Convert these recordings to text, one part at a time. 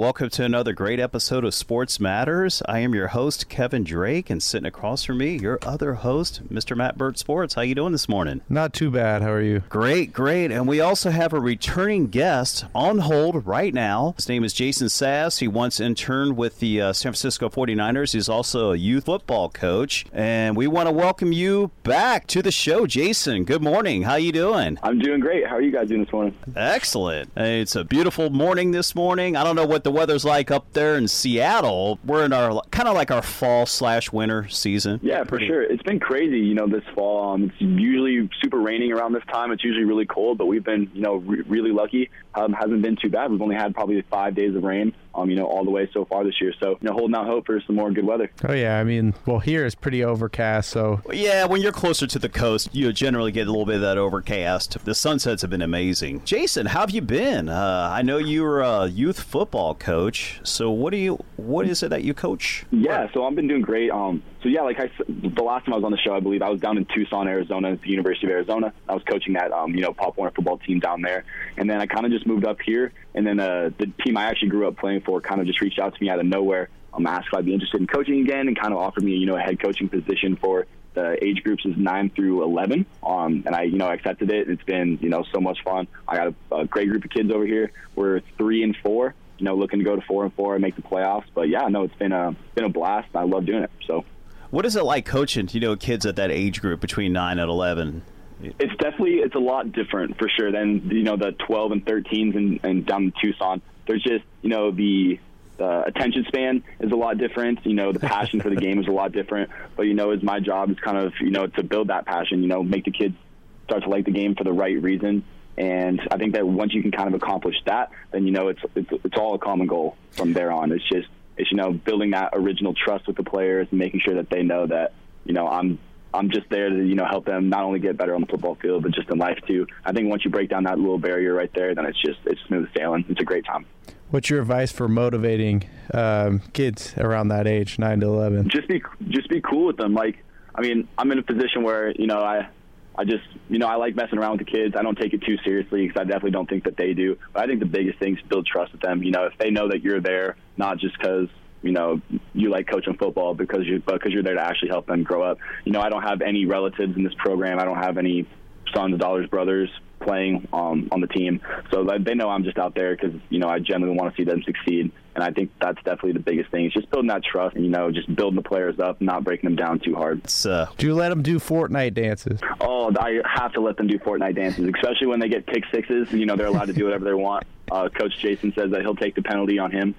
Welcome to another great episode of Sports Matters. I am your host Kevin Drake, and sitting across from me, your other host, Mr. Matt Burt Sports. How you doing this morning? Not too bad. How are you? Great, great. And we also have a returning guest on hold right now. His name is Jason Sass. He once interned with the uh, San Francisco 49ers. He's also a youth football coach, and we want to welcome you back to the show, Jason. Good morning. How you doing? I'm doing great. How are you guys doing this morning? Excellent. It's a beautiful morning this morning. I don't know what the weather's like up there in Seattle. We're in our kind of like our fall slash winter season. Yeah, for sure. It's been crazy, you know, this fall. Um, it's usually super raining around this time. It's usually really cold, but we've been, you know, re- really lucky. Um, hasn't been too bad. We've only had probably five days of rain, um, you know, all the way so far this year. So, you know, holding out hope for some more good weather. Oh yeah, I mean, well here is pretty overcast, so Yeah, when you're closer to the coast, you generally get a little bit of that overcast. The sunsets have been amazing. Jason, how have you been? Uh, I know you're a youth football coach. So what do you? What is it that you coach? Yeah, so I've been doing great. Um, so yeah, like I, the last time I was on the show, I believe I was down in Tucson, Arizona, at the University of Arizona. I was coaching that, um, you know, Pop Warner football team down there, and then I kind of just moved up here, and then uh, the team I actually grew up playing for kind of just reached out to me out of nowhere, um, asked if I'd be interested in coaching again, and kind of offered me, you know, a head coaching position for the age groups is nine through eleven, um, and I, you know, accepted it. It's been, you know, so much fun. I got a, a great group of kids over here. We're three and four, you know, looking to go to four and four and make the playoffs. But yeah, no, it's been a been a blast. I love doing it. So What is it like coaching? You know, kids at that age group between nine and eleven. It's definitely it's a lot different for sure than you know the 12 and 13s and, and down in Tucson. There's just you know the uh, attention span is a lot different. You know the passion for the game is a lot different. But you know, is my job is kind of you know to build that passion. You know, make the kids start to like the game for the right reason. And I think that once you can kind of accomplish that, then you know it's it's, it's all a common goal from there on. It's just it's you know building that original trust with the players and making sure that they know that you know I'm I'm just there to you know help them not only get better on the football field but just in life too. I think once you break down that little barrier right there, then it's just it's smooth sailing. It's a great time. what's your advice for motivating um, kids around that age, nine to eleven? Just be just be cool with them. Like I mean, I'm in a position where you know I. I just, you know, I like messing around with the kids. I don't take it too seriously because I definitely don't think that they do. But I think the biggest thing is build trust with them. You know, if they know that you're there, not just because you know you like coaching football, because you because you're there to actually help them grow up. You know, I don't have any relatives in this program. I don't have any sons, daughters, brothers playing um, on the team, so they know I'm just out there because you know I genuinely want to see them succeed. And I think that's definitely the biggest thing. It's just building that trust, and you know, just building the players up, not breaking them down too hard. Uh, Do you let them do Fortnite dances? Oh, I have to let them do Fortnite dances, especially when they get pick sixes. You know, they're allowed to do whatever they want. Uh, Coach Jason says that he'll take the penalty on him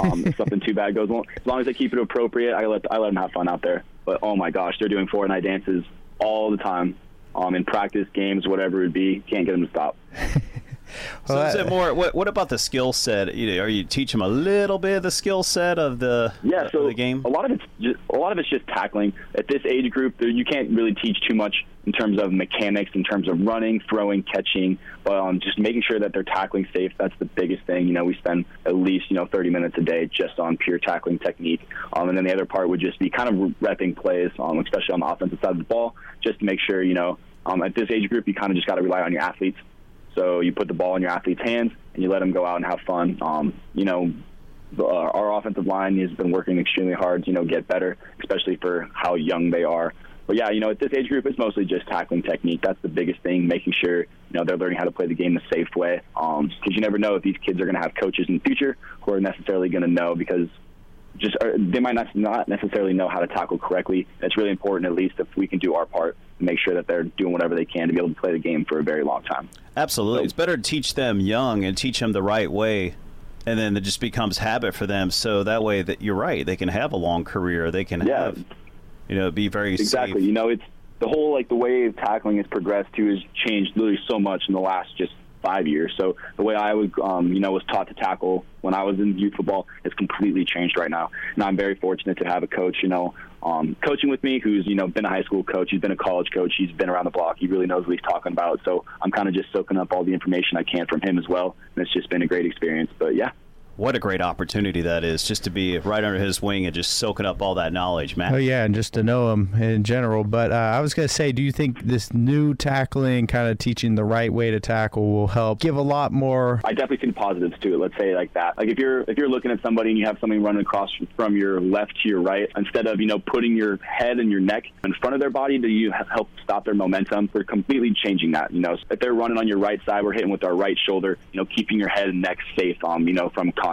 um, if something too bad goes on. As long as they keep it appropriate, I let I let them have fun out there. But oh my gosh, they're doing Fortnite dances all the time. Um, in practice, games, whatever it would be, can't get them to stop. so is that- it more? What, what about the skill set? You know, are you teach them a little bit of the skill set of the Yeah, so of the game? a lot of it's just, a lot of it's just tackling. At this age group, you can't really teach too much in terms of mechanics, in terms of running, throwing, catching, but um, just making sure that they're tackling safe. That's the biggest thing. You know, we spend at least you know 30 minutes a day just on pure tackling technique, um, and then the other part would just be kind of repping plays, um, especially on the offensive side of the ball, just to make sure you know um, at this age group you kind of just got to rely on your athletes. So you put the ball in your athlete's hands and you let them go out and have fun. Um, you know, uh, our offensive line has been working extremely hard to you know get better, especially for how young they are. But yeah, you know, at this age group, it's mostly just tackling technique. That's the biggest thing, making sure you know they're learning how to play the game the safe way. Because you never know if these kids are going to have coaches in the future who are necessarily going to know because just or they might not not necessarily know how to tackle correctly. It's really important, at least, if we can do our part, to make sure that they're doing whatever they can to be able to play the game for a very long time. Absolutely, it's better to teach them young and teach them the right way, and then it just becomes habit for them. So that way, that you're right, they can have a long career. They can Yeah. have, you know, be very Exactly. safe. You know, it's the whole like the way of tackling has progressed too has changed literally so much in the last just five years. So the way I was, um, you know, was taught to tackle when I was in youth football has completely changed right now. And I'm very fortunate to have a coach, you know, um, coaching with me who's, you know, been a high school coach. He's been a college coach. He's been around the block. He really knows what he's talking about. So I'm kind of just soaking up all the information I can from him as well. And it's just been a great experience. But yeah. What a great opportunity that is, just to be right under his wing and just soaking up all that knowledge, man. Oh yeah, and just to know him in general. But uh, I was gonna say, do you think this new tackling, kind of teaching the right way to tackle, will help give a lot more? I definitely see the positives to it. Let's say like that. Like if you're if you're looking at somebody and you have somebody running across from your left to your right, instead of you know putting your head and your neck in front of their body, do you help stop their momentum? We're completely changing that. You know, if they're running on your right side, we're hitting with our right shoulder. You know, keeping your head and neck safe. Um, you know, from contact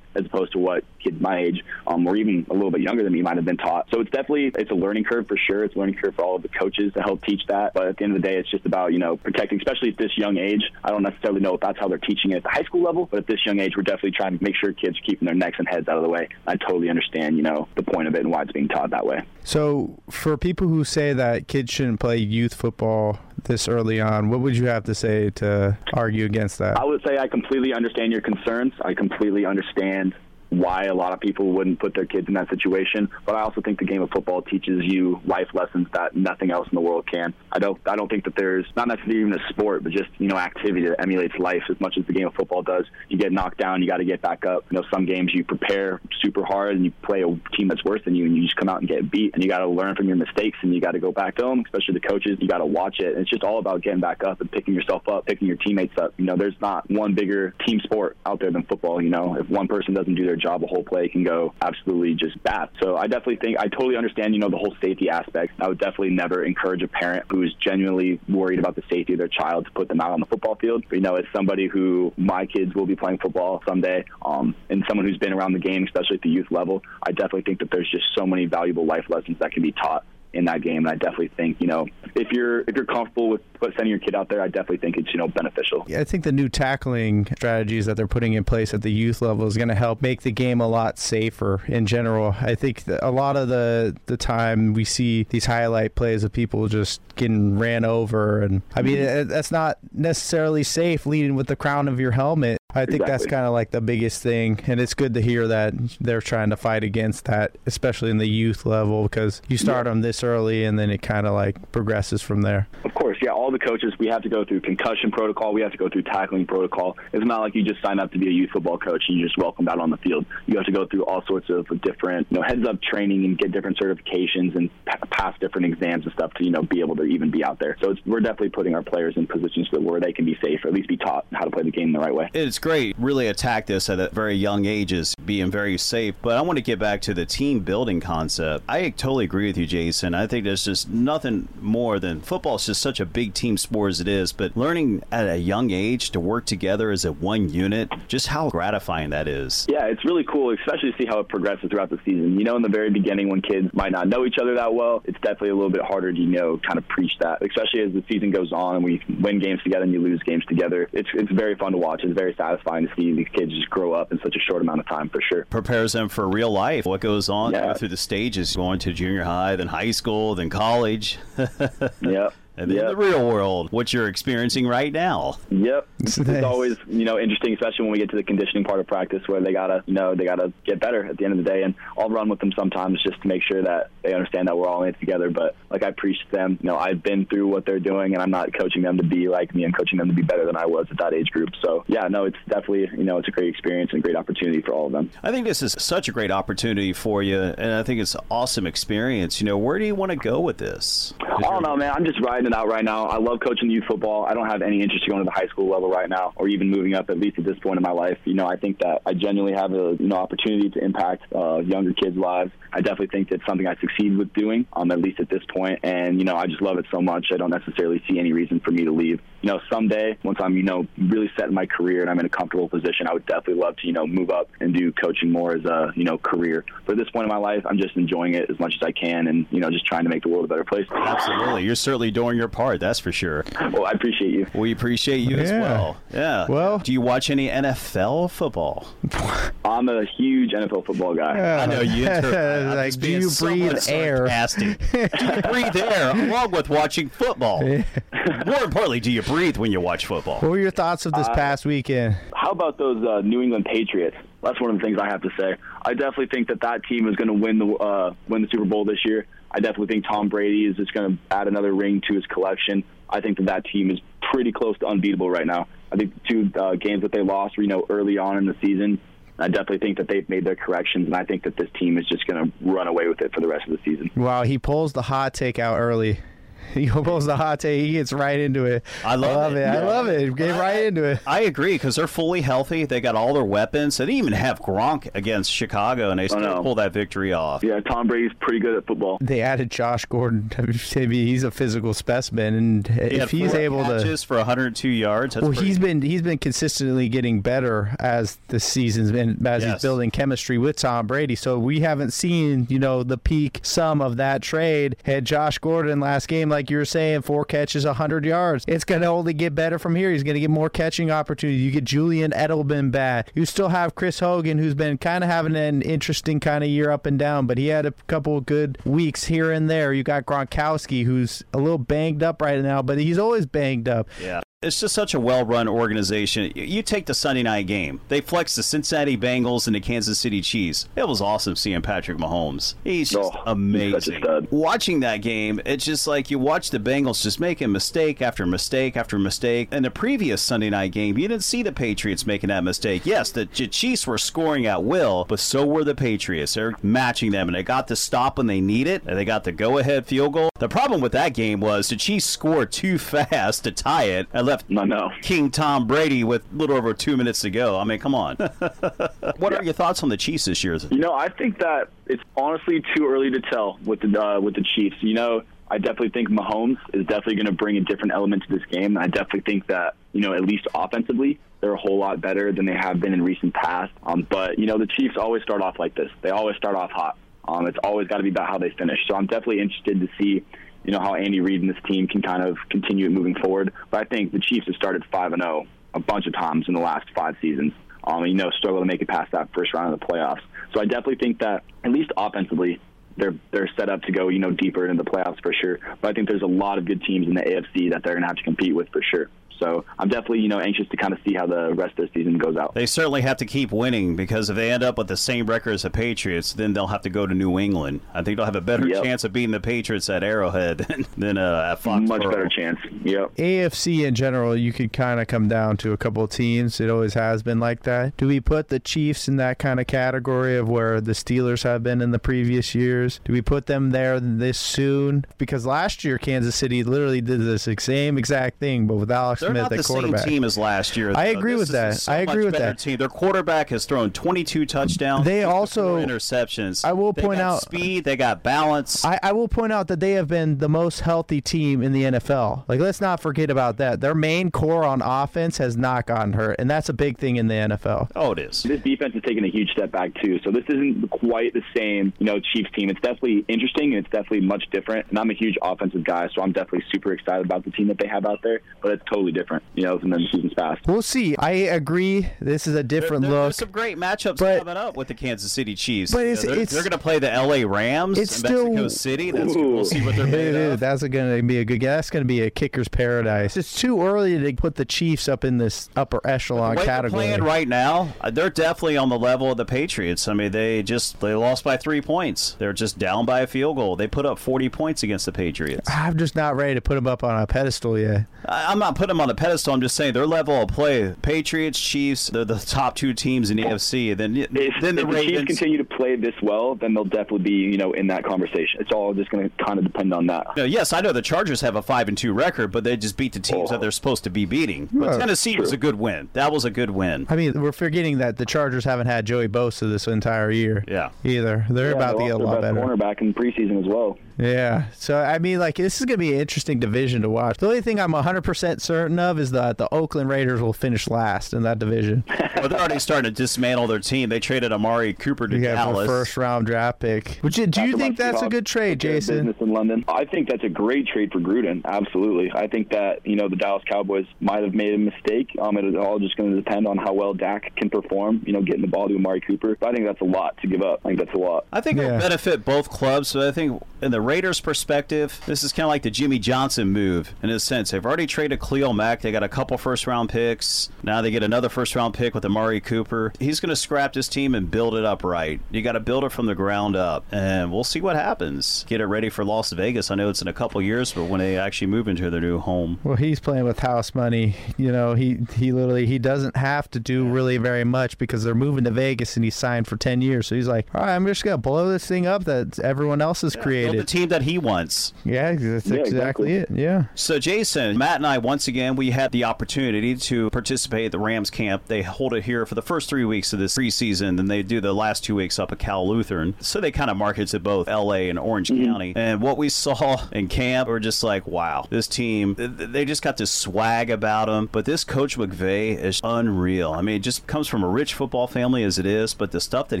as opposed to what kids my age um, or even a little bit younger than me might have been taught. So it's definitely it's a learning curve for sure. It's a learning curve for all of the coaches to help teach that. But at the end of the day, it's just about you know protecting, especially at this young age. I don't necessarily know if that's how they're teaching it at the high school level, but at this young age, we're definitely trying to make sure kids are keeping their necks and heads out of the way. I totally understand you know the point of it and why it's being taught that way. So for people who say that kids shouldn't play youth football this early on, what would you have to say to argue against that? I would say I completely understand your concerns. I completely understand why a lot of people wouldn't put their kids in that situation. But I also think the game of football teaches you life lessons that nothing else in the world can. I don't I don't think that there's not necessarily even a sport, but just you know activity that emulates life as much as the game of football does. You get knocked down, you got to get back up. You know, some games you prepare super hard and you play a team that's worse than you, and you just come out and get beat. And you got to learn from your mistakes, and you got to go back home. Especially the coaches, you got to watch it. And it's just all about getting back up and picking yourself up, picking your teammates up. You know, there's not one bigger team sport out there than football. You know, if one person doesn't do their job, a whole play can go absolutely just bad. So I definitely think I totally understand, you know, the whole safety aspect. I would definitely never encourage a parent who is genuinely worried about the safety of their child to put them out on the football field. But, you know, as somebody who my kids will be playing football someday, um, and someone who's been around the game, especially at the youth level, I definitely think that there's just so many valuable life lessons that can be taught in that game. And I definitely think, you know, if you're if you're comfortable with sending your kid out there, I definitely think it's you know beneficial. Yeah, I think the new tackling strategies that they're putting in place at the youth level is going to help make the game a lot safer in general. I think a lot of the the time we see these highlight plays of people just getting ran over, and I mean mm-hmm. that's not necessarily safe leading with the crown of your helmet. I think exactly. that's kind of like the biggest thing, and it's good to hear that they're trying to fight against that, especially in the youth level, because you start yeah. them this early, and then it kind of like progresses from there. Of course, yeah. All the coaches, we have to go through concussion protocol. We have to go through tackling protocol. It's not like you just sign up to be a youth football coach and you just welcome out on the field. You have to go through all sorts of different, you know, heads up training and get different certifications and pass different exams and stuff to, you know, be able to even be out there. So we're definitely putting our players in positions where they can be safe, or at least be taught how to play the game the right way. It's great. Really attack this at a very young ages, being very safe. But I want to get back to the team building concept. I totally agree with you, Jason. I think there's just nothing more than football is just such a big team sport as it is. But learning at a young age to work together as a one unit, just how gratifying that is. Yeah, it's really cool, especially to see how it progresses throughout the season. You know, in the very beginning when kids might not know each other that well, it's definitely a little bit harder to, you know, kind of preach that, especially as the season goes on and we win games together and you lose games together. It's, it's very fun to watch. It's very satisfying to see these kids just grow up in such a short amount of time for sure. Prepares them for real life. What goes on yeah. through the stages, going to junior high, then high school, then college. yep. And then yep. the real world, what you're experiencing right now. Yep. It's, it's always, you know, interesting, especially when we get to the conditioning part of practice where they gotta, you know, they gotta get better at the end of the day. And I'll run with them sometimes just to make sure that they understand that we're all in it together. But like I preach to them, you know, I've been through what they're doing and I'm not coaching them to be like me. I'm coaching them to be better than I was at that age group. So yeah, no, it's definitely, you know, it's a great experience and a great opportunity for all of them. I think this is such a great opportunity for you. And I think it's an awesome experience. You know, where do you want to go with this? I don't know, man. I'm just riding it out right now. I love coaching youth football. I don't have any interest in going to the high school level right now, or even moving up. At least at this point in my life, you know, I think that I genuinely have a you know opportunity to impact uh, younger kids' lives. I definitely think that's something I succeed with doing, um, at least at this point. And you know, I just love it so much. I don't necessarily see any reason for me to leave. You know, someday once I'm you know really set in my career and I'm in a comfortable position, I would definitely love to you know move up and do coaching more as a you know career. But at this point in my life, I'm just enjoying it as much as I can, and you know, just trying to make the world a better place. Absolutely, you're certainly doing your part. That's for sure. Well, I appreciate you. We appreciate you yeah. as well. Yeah. Well, do you watch any NFL football? I'm a huge NFL football guy. Yeah. I know you. like, do you breathe air? do you breathe air along with watching football? More importantly, do you breathe when you watch football? What were your thoughts of this uh, past weekend? How about those uh, New England Patriots? That's one of the things I have to say. I definitely think that that team is going to win the uh, win the Super Bowl this year. I definitely think Tom Brady is just going to add another ring to his collection. I think that that team is pretty close to unbeatable right now. I think the two uh, games that they lost, you know, early on in the season, I definitely think that they've made their corrections, and I think that this team is just going to run away with it for the rest of the season. Wow, he pulls the hot take out early. He pulls the hot take. He gets right into it. I love, I love it. it. I love it. Get right into it. I agree because they're fully healthy. They got all their weapons. They didn't even have Gronk against Chicago, and they still know. pulled that victory off. Yeah, Tom Brady's pretty good at football. They added Josh Gordon. Maybe he's a physical specimen, and He if he's able to, catches for 102 yards. That's well, pretty he's been he's been consistently getting better as the season's been as Yes. he's building chemistry with Tom Brady. So we haven't seen you know the peak sum of that trade. Had Josh Gordon last game, like you were saying, four catches, hundred yards. It's going to only get better from here. He's going to get more catching opportunities. You get Julian Edelman back. You still have Chris Hogan, who's been kind of having an interesting kind of year up and down, but he had a couple of good weeks here and there. You got Gronkowski, who's a little banged up right now, but he's always banged up. Yeah. It's just such a well run organization. You take the Sunday night game. They flexed the Cincinnati Bengals and the Kansas City Chiefs. It was awesome seeing Patrick Mahomes. He's just Oh, he's amazing. stud. Watching that game, it's just like you watch the Bengals just making mistake after mistake after mistake. In the previous Sunday night game, you didn't see the Patriots making that mistake. Yes, the Chiefs were scoring at will, but so were the Patriots. They're matching them, and they got the stop when they need it, and they got the go ahead field goal. The problem with that game was the Chiefs scored too fast to tie it and left I know. King Tom Brady with a little over two minutes to go. I mean, come on. what are your thoughts on the Chiefs this year? You know, I think that it's honestly too early to tell with the uh, with the Chiefs. You know, I definitely think Mahomes is definitely going to bring a different element to this game. I definitely think that you know, at least offensively, they're a whole lot better than they have been in recent past. Um, but you know, the Chiefs always start off like this. They always start off hot. Um, it's always got to be about how they finish. So I'm definitely interested to see. You know how Andy Reid and this team can kind of continue moving forward. But I think the Chiefs have started five and zero a bunch of times in the last five seasons. Um, you know, struggle to make it past that first round of the playoffs. So I definitely think that at least offensively, they're they're set up to go you know deeper into the playoffs for sure. But I think there's a lot of good teams in the AFC that they're going to have to compete with for sure. So I'm definitely you know anxious to kind of see how the rest of the season goes out. They certainly have to keep winning because if they end up with the same record as the Patriots, then they'll have to go to New England. I think they'll have a better Yep. chance of beating the Patriots at Arrowhead than, than uh, at Foxborough. Much better chance. Yep. AFC in general, you could kind of come down to a couple of teams. It always has been like that. Do we put the Chiefs in that kind of category of where the Steelers have been in the previous years? Do we put them there this soon? Because last year, Kansas City literally did this same exact thing, but with Alex They're Smith not at the quarterback. same team as last year. I agree This with that. so I agree much with better that. Team. Their quarterback has thrown 22 touchdowns. They also- interceptions. I will They point got out- speed. They got balance. I, I will point out that they have been the most healthy team in the NFL. Like, let's not forget about that. Their main core on offense has not gotten hurt, and that's a big thing in the NFL. oh, it is. This defense has taken a huge step back too. So this isn't quite the same, you know, Chiefs team. It's definitely interesting and it's definitely much different. And I'm a huge offensive guy, so I'm definitely super excited about the team that they have out there. But it's totally different, you know, than the seasons past. We'll see. I agree. This is a different There- look. There's some great matchups But- coming up with the Kansas City Chiefs. But You know, they're, they're going to play the L.A. Rams It's in Mexico still- City. That's, Ooh. we'll see what they're made of. that's going to be a good. That's going to be a kicker's paradise. It's too early to put the Chiefs up in this upper echelon The way they're category. playing right now, uh, they're definitely on the level of the Patriots. I mean, they just they lost by three points. They're just down by a field goal. They put up 40 points against the Patriots. I'm just not ready to put them up on a pedestal yet. I, I'm not putting them on a pedestal. I'm just saying their level of play. Patriots, Chiefs, they're the top two teams in the AFC. Then If, then the if the Chiefs continue to play this well, then they'll definitely be, you know, in that conversation. It's all just going to kind of depend on that. No, yes, I know the Chargers have a five and two record, but they just beat the teams that oh. they're supposed to be beating. But Well, Tennessee was a good win. That was a good win. I mean, we're forgetting that the Chargers haven't had Joey Bosa this entire year. Yeah. Either they're Yeah, about to they get a lot better. cornerback in preseason as well. Yeah. So I mean, like this is gonna be an interesting division to watch. The only thing I'm 100 percent certain of is that the Oakland Raiders will finish last in that division. well, they're already starting to dismantle their team. They traded Amari Cooper to You have a Dallas. first round draft pick. Would you, do you think that's a good trade, Jason? Business in London. I think that's a great trade for Gruden. Absolutely. I think that you know the Dallas Cowboys might have made a mistake. Um, it's all just going to depend on how well Dak can perform. You know, getting the ball to Amari Cooper. But I think that's a lot to give up. I think that's a lot. I think Yeah. it'll benefit both clubs. So I think in the Raiders' perspective, this is kind of like the Jimmy Johnson move in a sense. They've already traded Khalil Mack. They got a couple first round picks. Now they get another first round pick with Amari Cooper. He's going to scrap this team and build it up right. You got to build it from the ground up, and we'll see what happens. Get it ready for Las Vegas. I know it's in a couple years, but when they actually move into their new home. Well, he's playing with house money. You know, he he literally he doesn't have to do really very much because they're moving to Vegas and he signed for ten years. So he's like, all right, I'm just gonna blow this thing up that everyone else has Build created. The team that he wants. Yeah, that's Yeah, exactly exactly. it. Yeah. So, Jason, Matt and I, once again, we had the opportunity to participate at the Rams camp. They hold it here for the first three weeks of this preseason, and they do the last two weeks up at Cal Lutheran. So they kind of market to both LA and Orange mm-hmm. County. And what we saw in camp, we're just like, wow, this team. They just got this swag about them. But this Coach McVay is unreal. I mean, it just comes from a rich football family as it is, but the stuff that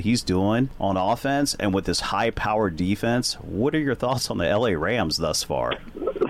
he's doing on offense and with this high powered defense, what are your thoughts on the LA Rams thus far?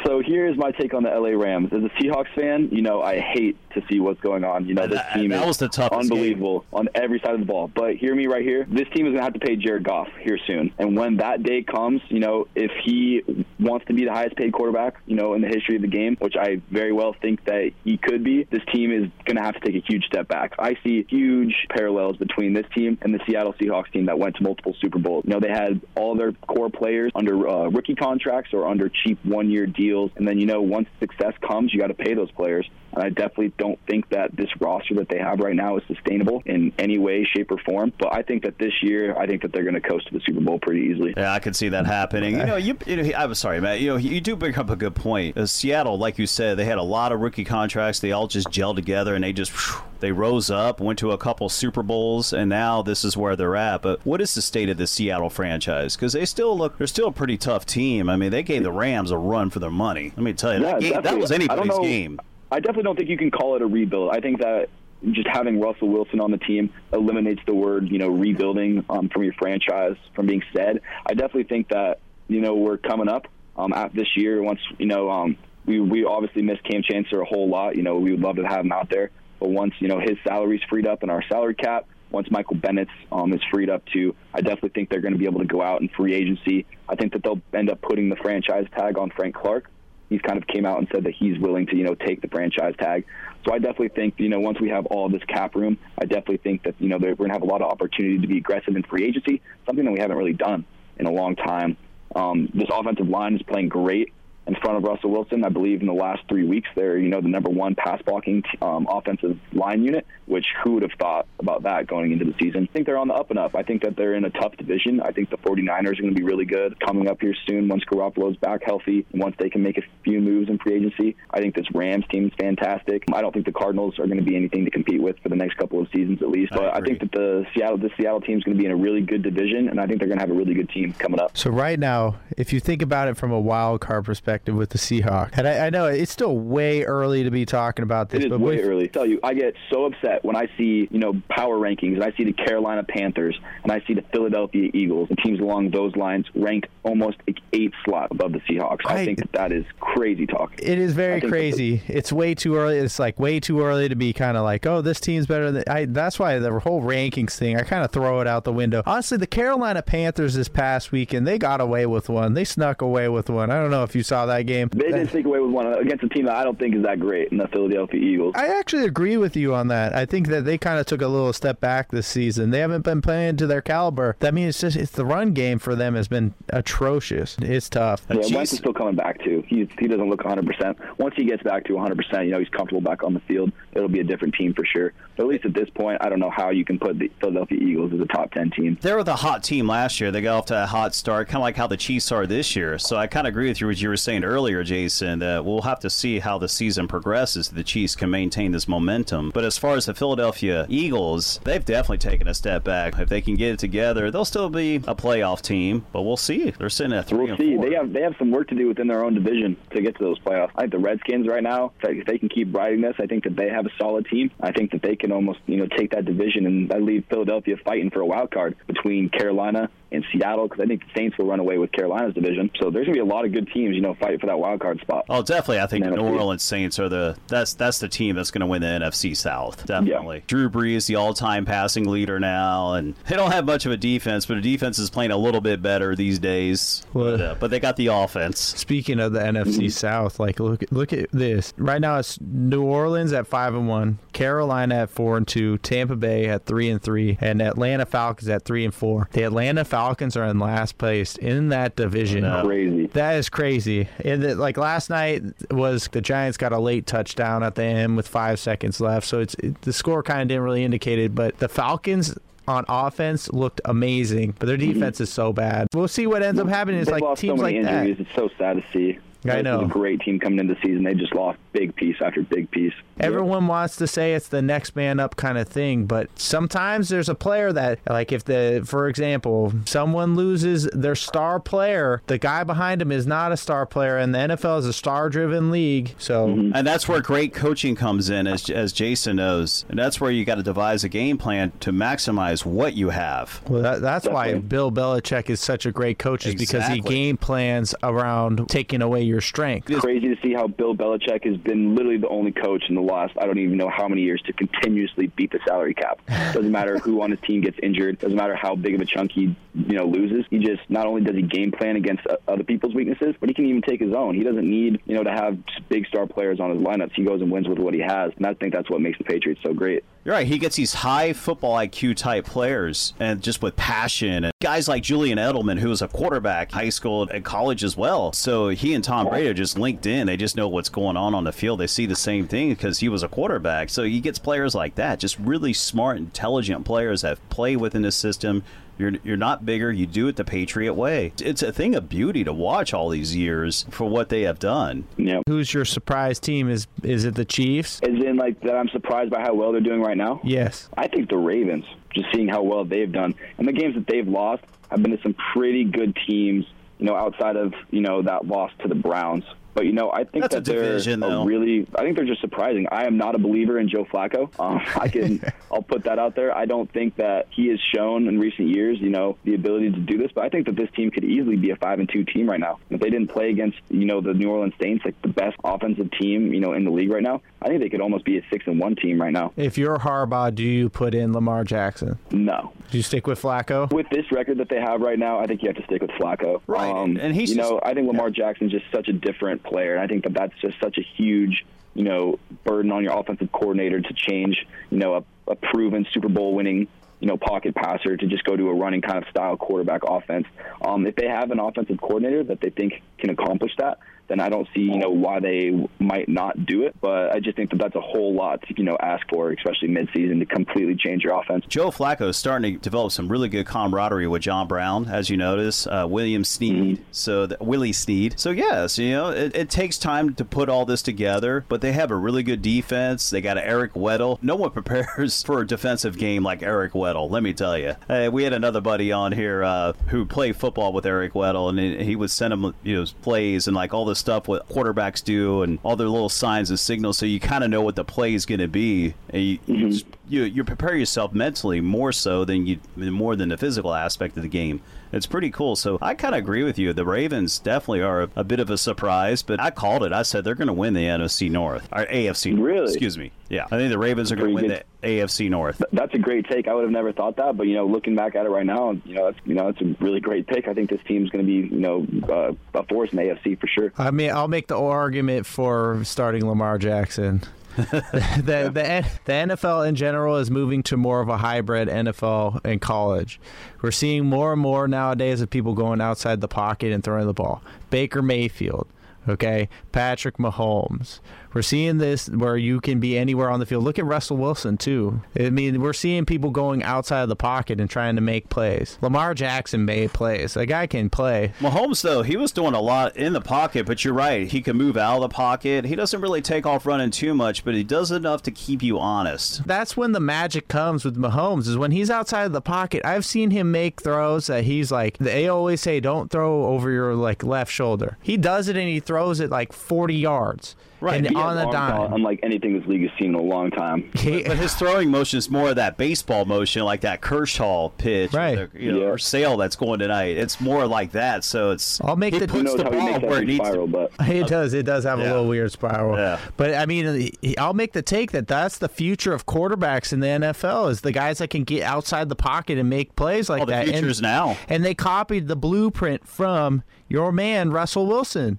So here's my take on the LA Rams. As a Seahawks fan, you know I hate to see what's going on. You know this team that is was the toughest unbelievable on every side of the ball. But hear me right here. This team is gonna have to pay Jared Goff here soon. And when that day comes, you know if he wants to be the highest paid quarterback, you know in the history of the game, which I very well think that he could be, this team is gonna have to take a huge step back. I see huge parallels between this team and the Seattle Seahawks team that went to multiple Super Bowls. You know they had all their core players under uh, rookie contracts or under cheap one-year deals, and then you know once success comes, you got to pay those players. And I definitely don't think that this roster that they have right now is sustainable in any way, shape, or form. But I think that this year, I think that they're going to coast to the Super Bowl pretty easily. Yeah, I could see that happening. You know, you, you know, I'm sorry, Matt. You know, you do bring up a good point. Uh, Seattle, like you said, they had a lot of rookie contracts. They all just gelled together, and they just phew, they rose up, went to a couple Super Bowls, and now this is where they're at. But what is the state of the Seattle franchise? Because they still look, they're still pretty tough team. I mean, they gave the Rams a run for their money. Let me tell you, that, game, that was I anybody's know- game. I definitely don't think you can call it a rebuild. I think that just having Russell Wilson on the team eliminates the word, you know, rebuilding um, from your franchise from being said. I definitely think that you know we're coming up um, at this year. Once you know, um, we we obviously miss Kam Chancellor a whole lot. You know, we would love to have him out there, but once you know his salary's freed up and our salary cap. Once Michael Bennett um, is freed up too, I definitely think they're going to be able to go out in free agency. I think that they'll end up putting the franchise tag on Frank Clark he's kind of came out and said that he's willing to, you know, take the franchise tag. So I definitely think, you know, once we have all this cap room, I definitely think that, you know, we're going to have a lot of opportunity to be aggressive in free agency, something that we haven't really done in a long time. Um, this offensive line is playing great in front of Russell Wilson. I believe in the last three weeks, they're, you know, the number one pass blocking um, offensive line unit, which who would have thought about that going into the season? I think they're on the up and up. I think that they're in a tough division. I think the 49ers are going to be really good coming up here soon once Garoppolo's back healthy and once they can make a few moves in free agency. I think this Rams team is fantastic. I don't think the Cardinals are going to be anything to compete with for the next couple of seasons at least. I But I, agree. think that the Seattle, the Seattle team is going to be in a really good division, and I think they're going to have a really good team coming up. So right now, if you think about it from a wild card perspective with the Seahawks, and I, I know it's still way early to be talking about this, It is but way with, early. I tell you, I get so upset when I see, you know, power rankings and I see the Carolina Panthers and I see the Philadelphia Eagles and teams along those lines ranked almost eight slot above the Seahawks. I, I- think that that is crazy talk. It is very crazy. It's way too early. It's like way too early to be kind of like, oh, this team's better than. I. That's why the whole rankings thing, I kind of throw it out the window. Honestly, the Carolina Panthers this past weekend, they got away with one. They snuck away with one. I don't know if you saw that game. They did take away with one against a team that I don't think is that great in the Philadelphia Eagles. I actually agree with you on that. I think that they kind of took a little step back this season. They haven't been playing to their caliber. That means it's just it's the run game for them has been atrocious. It's tough. Yeah, Jeez. Wentz is still coming back too. He he doesn't look 100. percent Once he gets back to 100, percent you know he's comfortable back on the field. It'll be a different team for sure. But at least at this point, I don't know how you can put the Philadelphia Eagles as a top 10 team. They were the hot team last year. They got off to a hot start, kind of like how the Chiefs are this year. So I kind of agree with you what you were saying earlier, Jason. That we'll have to see how the season progresses. The Chiefs can maintain this momentum. But as far as the Philadelphia Eagles, they've definitely taken a step back. If they can get it together, they'll still be a playoff team. But we'll see. They're sitting at 3 We'll see. four. They have they have some work to do within their own division to get to those playoffs. I think the Redskins right now, if they- if they can keep riding this, I think that they have a solid team. I think that they can almost you know take that division and I leave Philadelphia fighting for a wild card between Carolina and Seattle because I think the Saints will run away with Carolina's division. So there's going to be a lot of good teams, you know, fighting for that wild card spot. Oh, definitely. I think the the New Orleans Saints are the that's that's the team that's going to win the NFC South. Definitely. Drew Brees, the all-time passing leader now, and they don't have much of a defense, but the defense is playing a little bit better these days. Well- But, uh, but they got the offense. Speaking of the NFC South, like look look at this. Right now it's New Orleans at five and one, Carolina at four and two, Tampa Bay at three and three, and Atlanta Falcons at three and four. The Atlanta Falcons are in last place in that division. No. Crazy. That is crazy. And the, like last night was the Giants got a late touchdown at the end with five seconds left, so it's it, the score kind of didn't really indicate it. But the Falcons on offense looked amazing, but their mm-hmm. defense is so bad. We'll see what ends up happening. It's They've like teams so like injuries. that. It's so sad to see. I This know. a great team coming into the season. They just lost big piece after big piece. Everyone wants to say it's the next man up kind of thing, but sometimes there's a player that, like, if the, for example, someone loses their star player, the guy behind him is not a star player, and the NFL is a star driven league. So, mm-hmm. And that's where great coaching comes in, as, as Jason knows. And that's where you got to devise a game plan to maximize what you have. well, that, that's why Bill Belichick is such a great coach, is because he game plans around taking away your strength. Crazy to see how Bill Belichick has been literally the only coach in the last I don't even know how many years to continuously beat the salary cap. Doesn't matter who on his team gets injured. Doesn't matter how big of a chunk he you know loses. He just not only does he game plan against other people's weaknesses, but he can even take his own. He doesn't need you know to have big star players on his lineups. He goes and wins with what he has, and I think that's what makes the Patriots so great. You're right. He gets these high football IQ type players, and just with passion, and guys like Julian Edelman, who was a quarterback, high school and college as well. So he and Tom Brady are just linked in. They just know what's going on on the field. They see the same thing because he was a quarterback. So he gets players like that, just really smart, intelligent players that play within the system. You're, you're not bigger. You do it the Patriot way. It's a thing of beauty to watch all these years for what they have done. You know, Who's your surprise team? Is is it the Chiefs? Is in like that. I'm surprised by how well they're doing right now. Yes. I think the Ravens, just seeing how well they've done, and the games that they've lost have been to some pretty good teams. You know, outside of you know that loss to the Browns. But you know, I think That's a that they're division, a really. I think they're just surprising. I am not a believer in Joe Flacco. Um, I can. I'll put that out there. I don't think that he has shown in recent years, you know, the ability to do this. But I think that this team could easily be a five and two team right now. If they didn't play against, you know, the New Orleans Saints, like the best offensive team, you know, in the league right now, I think they could almost be a six and one team right now. If you're Harbaugh, do you put in Lamar Jackson? No, Do you stick with Flacco? with this record that they have right now, I think you have to stick with Flacco. Right, Um, and he's you know, just- I think Lamar Jackson's just such a different player, and I think that that's just such a huge, you know, burden on your offensive coordinator to change, you know, a, a proven Super Bowl winning. You know, pocket passer to just go to a running kind of style quarterback offense. Um, if they have an offensive coordinator that they think can accomplish that, then I don't see you know why they might not do it. But I just think that that's a whole lot to you know ask for, especially midseason, to completely change your offense. Joe Flacco is starting to develop some really good camaraderie with John Brown, as you notice. Uh, William Snead, so the, Willie Snead. So yes, you know it, it takes time to put all this together, but they have a really good defense. They got Eric Weddle. No one prepares for a defensive game like Eric Weddle. Let me tell you. Uh, we had another buddy on here uh, who played football with Eric Weddle, and he would send him you know plays and like all the stuff what quarterbacks do and all their little signs and signals, so you kind of know what the play is going to be, and you, you just you you prepare yourself mentally more so than you more than the physical aspect of the game. It's pretty cool. So I kind of agree with you. The Ravens definitely are a, a bit of a surprise, but I called it. I said they're going to win the NFC North or AFC. North, Really? Excuse me. Yeah, I think the Ravens are going to Pretty win the AFC North. That's a great take. I would have never thought that, but you know, looking back at it right now, you know, that's you know, that's a really great pick. I think this team's going to be, you know, uh, a force in the AFC for sure. I mean, I'll make the argument for starting Lamar Jackson. the, the the NFL in general is moving to more of a hybrid NFL and college. We're seeing more and more nowadays of people going outside the pocket and throwing the ball. Baker Mayfield, okay, Patrick Mahomes. We're seeing this where you can be anywhere on the field. Look at Russell Wilson too. I mean, we're seeing people going outside of the pocket and trying to make plays. Lamar Jackson made plays. A guy can play. Mahomes, though, he was doing a lot in the pocket, but you're right. He can move out of the pocket. He doesn't really take off running too much, but he does enough to keep you honest. that's when the magic comes with Mahomes is when he's outside of the pocket. I've seen him make throws that he's like they always say don't throw over your like left shoulder. He does it and he throws throws it like 40 yards. Right, And on the arm talent dime. unlike anything this league has seen in a long time. But his throwing motion is more of that baseball motion, like that Kershaw pitch, or Right. the- you know, Yeah. or Sale that's going tonight. It's more like that. So it's I'll make he the- Who puts the ball where it needs spiral, to. but It does. It does have a little weird spiral. Yeah. But I mean, I'll make the take that that's the future of quarterbacks in the NFL is the guys that can get outside the pocket and make plays like Oh, the that. future and, now. And they copied the blueprint from your man Russell Wilson.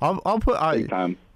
I'll, I'll put I.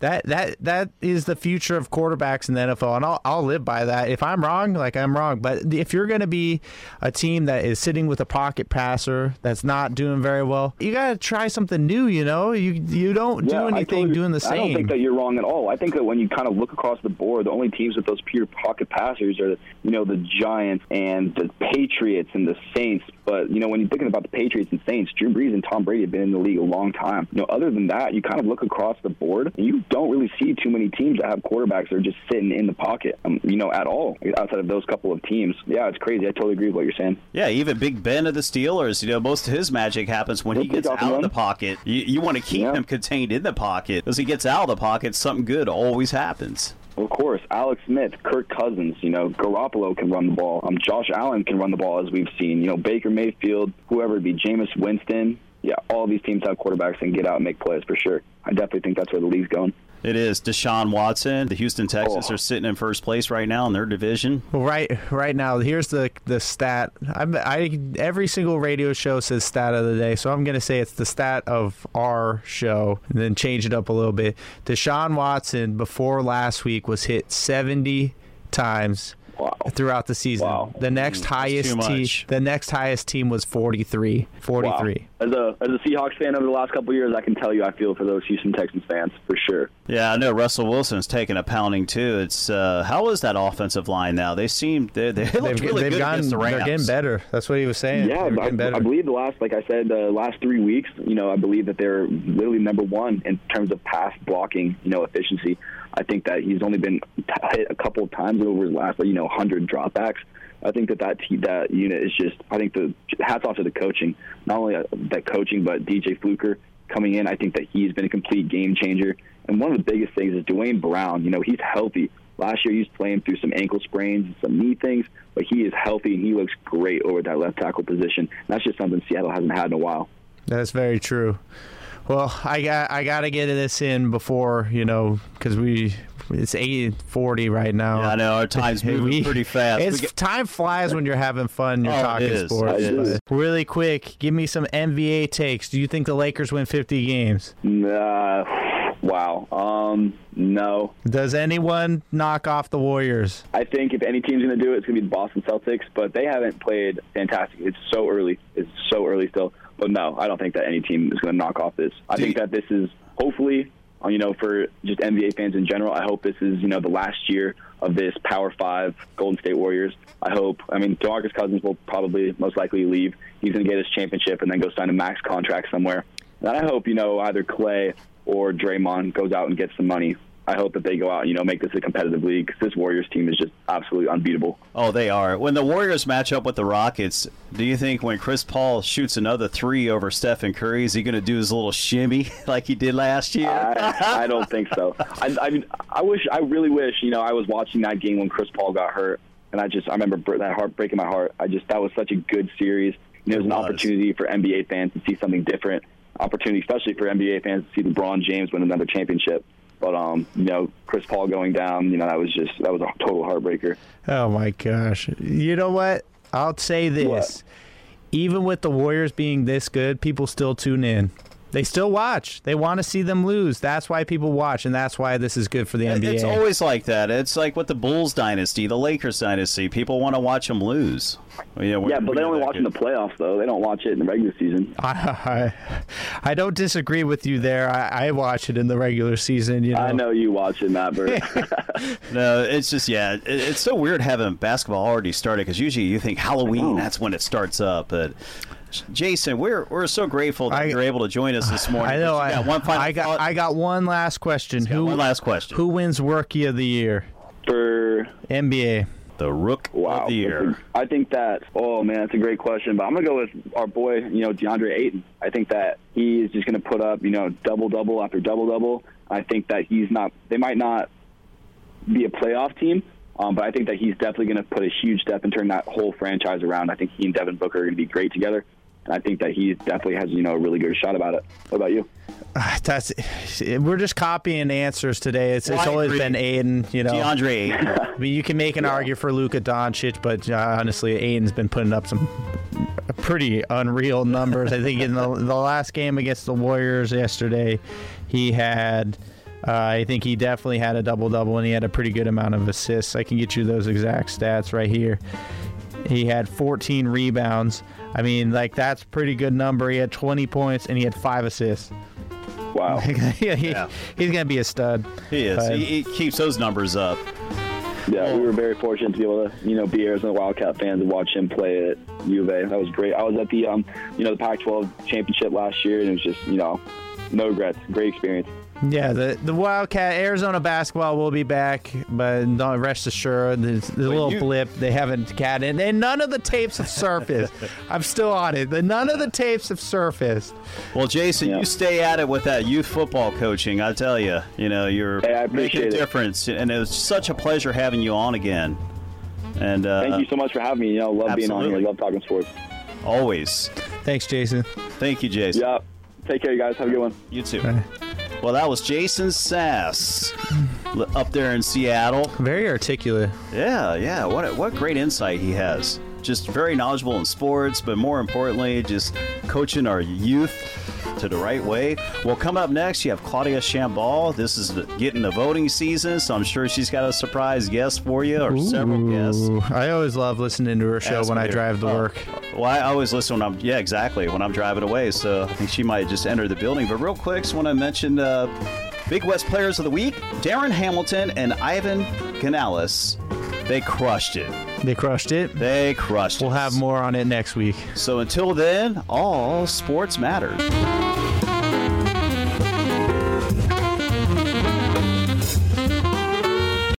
that that that is the future of quarterbacks in the NFL, and I'll I'll live by that. If I'm wrong, like I'm wrong, but if you're going to be a team that is sitting with a pocket passer that's not doing very well, you got to try something new. You know, you you don't do Yeah, I anything totally- doing the same. I don't think that you're wrong at all. I think that when you kind of look across the board, the only teams with those pure pocket passers are, you know, the Giants and the Patriots and the Saints. But you know, when you're thinking about the Patriots and Saints, Drew Brees and Tom Brady have been in the league a long time. You know, other than that, you kind of look across the board, and you don't really see too many teams that have quarterbacks that are just sitting in the pocket. Um, you know, at all outside of those couple of teams. Yeah, it's crazy. I totally agree with what you're saying. Yeah, even Big Ben of the Steelers. You know, most of his magic happens when he He'll take gets out of the pocket. You, you want to keep Yeah. him contained in the pocket. As he gets out of the pocket, something good always happens. Of course, Alex Smith, Kirk Cousins, you know, Garoppolo can run the ball. Um, Josh Allen can run the ball, as we've seen. You know, Baker Mayfield, whoever it be, Jameis Winston. Yeah, all these teams have quarterbacks and get out and make plays for sure. I definitely think that's where the league's going. It is Deshaun Watson. The Houston Texans Oh. are sitting in first place right now in their division. Well, right, right now, here's the the stat. I'm, I every single radio show says stat of the day, so I'm gonna say it's the stat of our show, and then change it up a little bit. Deshaun Watson before last week was hit 70 times Wow. throughout the season. Wow. The next highest team, the next highest team was 43. 43. Wow. As a as a Seahawks fan over the last couple of years, I can tell you I feel for those Houston Texans fans for sure. Yeah, I know Russell Wilson's taking a pounding too. It's uh, how is that offensive line now? They seem they they look They've, really they've good gotten, against the they're getting better. That's what he was saying. Yeah, they're but getting better. I, I believe the last, like I said, the last three weeks, you know, I believe that they're literally number one in terms of pass blocking, you know, efficiency. I think that he's only been hit a couple of times over his last, you know, hundred dropbacks. I think that that that unit is just. I think the hats off to the coaching, not only uh, that coaching, but DJ Fluker coming in. I think that he's been a complete game changer. And one of the biggest things is Duane Brown. You know, he's healthy. Last year, he was playing through some ankle sprains and some knee things, but he is healthy and he looks great over that left tackle position. And that's just something Seattle hasn't had in a while. That's very true. Well, I got I got to get this in before you know because we it's eight forty right now. Yeah, I know our time's moving we- pretty fast. It's get- time flies when you're having fun. You're Oh, talking sports. It is. Really quick, give me some NBA takes. Do you think the Lakers win 50 games? Uh, wow. Um, no. Does anyone knock off the Warriors? I think if any team's going to do it, it's going to be the Boston Celtics, but they haven't played fantastic. It's so early. It's so early still. But no, I don't think that any team is going to knock off this. I think that this is hopefully, uh, you know, for just NBA fans in general, I hope this is, you know, the last year of this Power Five Golden State Warriors. I hope. I mean, DeMarcus Cousins will probably most likely leave. He's going to get his championship and then go sign a max contract somewhere. And I hope, you know, either Clay or Draymond goes out and gets some money. I hope that they go out and, you know, make this a competitive league because this Warriors team is just absolutely unbeatable. oh, they are. When the Warriors match up with the Rockets, do you think when Chris Paul shoots another three over Stephen Curry, is he going to do his little shimmy like he did last year? I, I don't think so. I, I mean, I wish, I really wish, you know, I was watching that game when Chris Paul got hurt, and I just, I remember that heart breaking my heart. I just, that was such a good series. Know, it was an opportunity for NBA fans to see something different. Opportunity, especially for NBA fans, to see LeBron James win another championship. But um, you know, Chris Paul going down, you know, that was just that was a total heartbreaker. Oh my gosh! You know what? I'll say this: What? even with the Warriors being this good, people still tune in. They still watch. They want to see them lose. That's why people watch, and that's why this is good for the NBA. It's always like that. It's like with the Bulls dynasty, the Lakers dynasty. People want to watch them lose. Well, yeah, Yeah, but they only that watch in the playoffs though. They don't watch it in the regular season. I, I, I don't disagree with you there. I, I watch it in the regular season. You know, I know you watching that, Bert. No, it's just yeah. It, it's so weird having basketball already started because usually you think Halloween that's when it starts up. But Jason, we're we're so grateful that I- you're able to join us this morning. I know. I, got one final I got. thought? I got one last question. Who? one last question. Who wins Rookie of the Year? for NBA. the Rook Wow. of the Year? I think that, oh man, that's a great question. But I'm going to go with our boy, you know, DeAndre Ayton. I think that he is just going to put up, you know, double double after double double. I think that he's not, they might not be a playoff team, um, but I think that he's definitely going to put a huge step and turn that whole franchise around. I think he and Devin Booker are going to be great together. And I think that he definitely has, you know, a really good shot about it. What about you? That's we're just copying answers today. It's, Well, it's always agree. been Ayton. You know, DeAndre Ayton. I mean, you can make an argument for Luka Doncic, but uh, honestly, Ayton's been putting up some pretty unreal numbers. I think in the, the last game against the Warriors yesterday, he had. Uh, I think he definitely had a double double, and he had a pretty good amount of assists. I can get you those exact stats right here. He had 14 rebounds. I mean, like that's pretty good number. He had 20 points and he had five assists. Wow. yeah, he, Yeah. he's gonna be a stud. He is. But- He, he keeps those numbers up. Yeah, we were very fortunate to be able to, you know, be Arizona Wildcat fans and watch him play at U of A. That was great. I was at the, um, you know, the Pac-12 championship last year, and it was just, you know, no regrets. Great experience. Yeah, the the Wildcat Arizona basketball will be back, but don't rest assured, there's, there's a little you- blip. They haven't got it, and none of the tapes have surfaced. I'm still on it. The, none of the tapes have surfaced. Well, Jason, Yeah. you stay at it with that youth football coaching. I tell you, you know, you're Hey, I making appreciate a it. difference, and it was such a pleasure having you on again. And uh, Thank you so much for having me. You know, love being on here. Love talking sports. always, Thanks, Jason. thank you, Jason. Yeah. Take care, you guys. Have a good one. You too. Well, that was Jason Sass up there in Seattle. Very articulate. Yeah, yeah. What a, what great insight he has. Just very knowledgeable in sports, but more importantly, just coaching our youth to the right way. Well, come up next, you have Claudia Chambal. This is the, getting the voting season, so I'm sure she's got a surprise guest for you or several guests. I always love listening to her show Ask when I drive to Oh. work. Well, I always listen when I'm, yeah, exactly, when I'm driving away. So I think she might just enter the building. But real quick, just want to mention uh, Big West Players of the Week Darren Hamilton and Ivan Canales. They crushed it. They crushed it. They crushed We'll it. have more on it next week. So until then, all sports matters.